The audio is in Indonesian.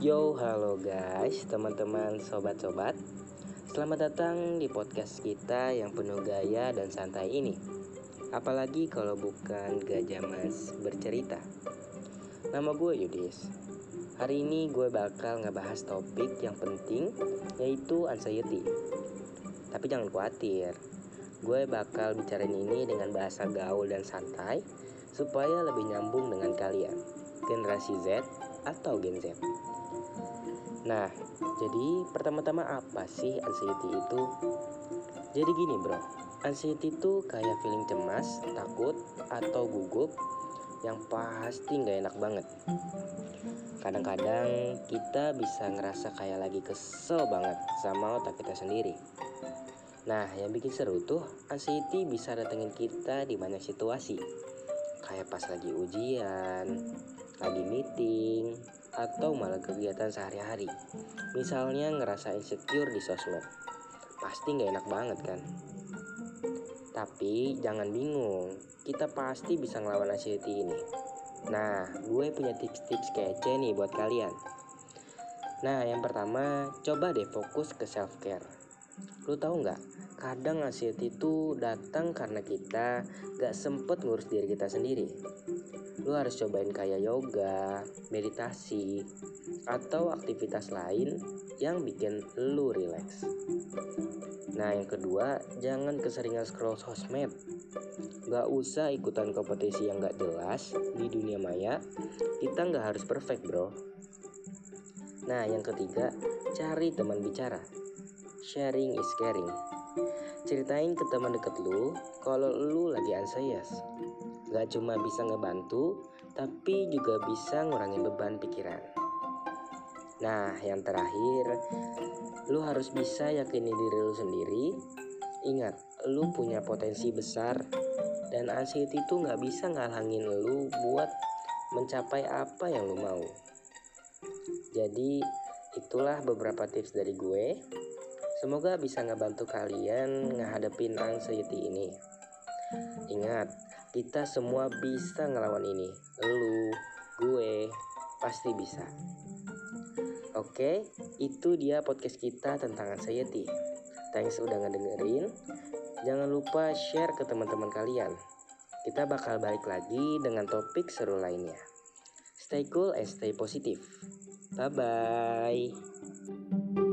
Yo, halo guys, teman-teman, sobat-sobat. Selamat datang di podcast kita yang penuh gaya dan santai ini. Apalagi kalau bukan Gajah Mas bercerita. Nama gue Yudis. Hari ini gue bakal ngebahas topik yang penting yaitu anxiety. Tapi jangan khawatir, gue bakal bicarain ini dengan bahasa gaul dan santai supaya lebih nyambung dengan kalian, generasi Z atau Gen Z. Nah, jadi pertama-tama apa sih anxiety itu? Jadi gini bro, anxiety itu kayak feeling cemas, takut, atau gugup yang pasti nggak enak banget. Kadang-kadang kita bisa ngerasa kayak lagi kesel banget sama otak kita sendiri. Nah, yang bikin seru tuh, anxiety bisa datengin kita di banyak situasi. Kayak pas lagi ujian, lagi meeting, atau malah kegiatan sehari-hari. Misalnya ngerasa insecure di sosmed. Pasti nggak enak banget kan? Tapi jangan bingung, kita pasti bisa ngelawan anxiety ini. Nah, gue punya tips-tips kece nih buat kalian. Nah, yang pertama, coba deh fokus ke self care. Lu tahu nggak? Kadang anxiety itu datang karena kita gak sempet ngurus diri kita sendiri. Lu harus cobain kayak yoga, meditasi, atau aktivitas lain yang bikin lu rileks. Nah, yang kedua, jangan keseringan scroll sosmed. Gak usah ikutan kompetisi yang gak jelas di dunia maya. Kita gak harus perfect, bro. Nah, yang ketiga, cari teman bicara. Sharing is caring. Ceritain ke teman deket lu kalau lu lagi anxious. Gak cuma bisa ngebantu, tapi juga bisa ngurangin beban pikiran. Nah, yang terakhir, lu harus bisa yakini diri lu sendiri. Ingat, lu punya potensi besar dan anxiety itu nggak bisa ngalangin lu buat mencapai apa yang lu mau. Jadi, itulah beberapa tips dari gue. Semoga bisa ngebantu kalian ngehadapin anxiety ini. Ingat, kita semua bisa ngelawan ini. Lu, gue, pasti bisa. Oke, itu dia podcast kita tentang anxiety. Thanks udah ngedengerin. Jangan lupa share ke teman-teman kalian. Kita bakal balik lagi dengan topik seru lainnya. Stay cool and stay positive. Bye bye.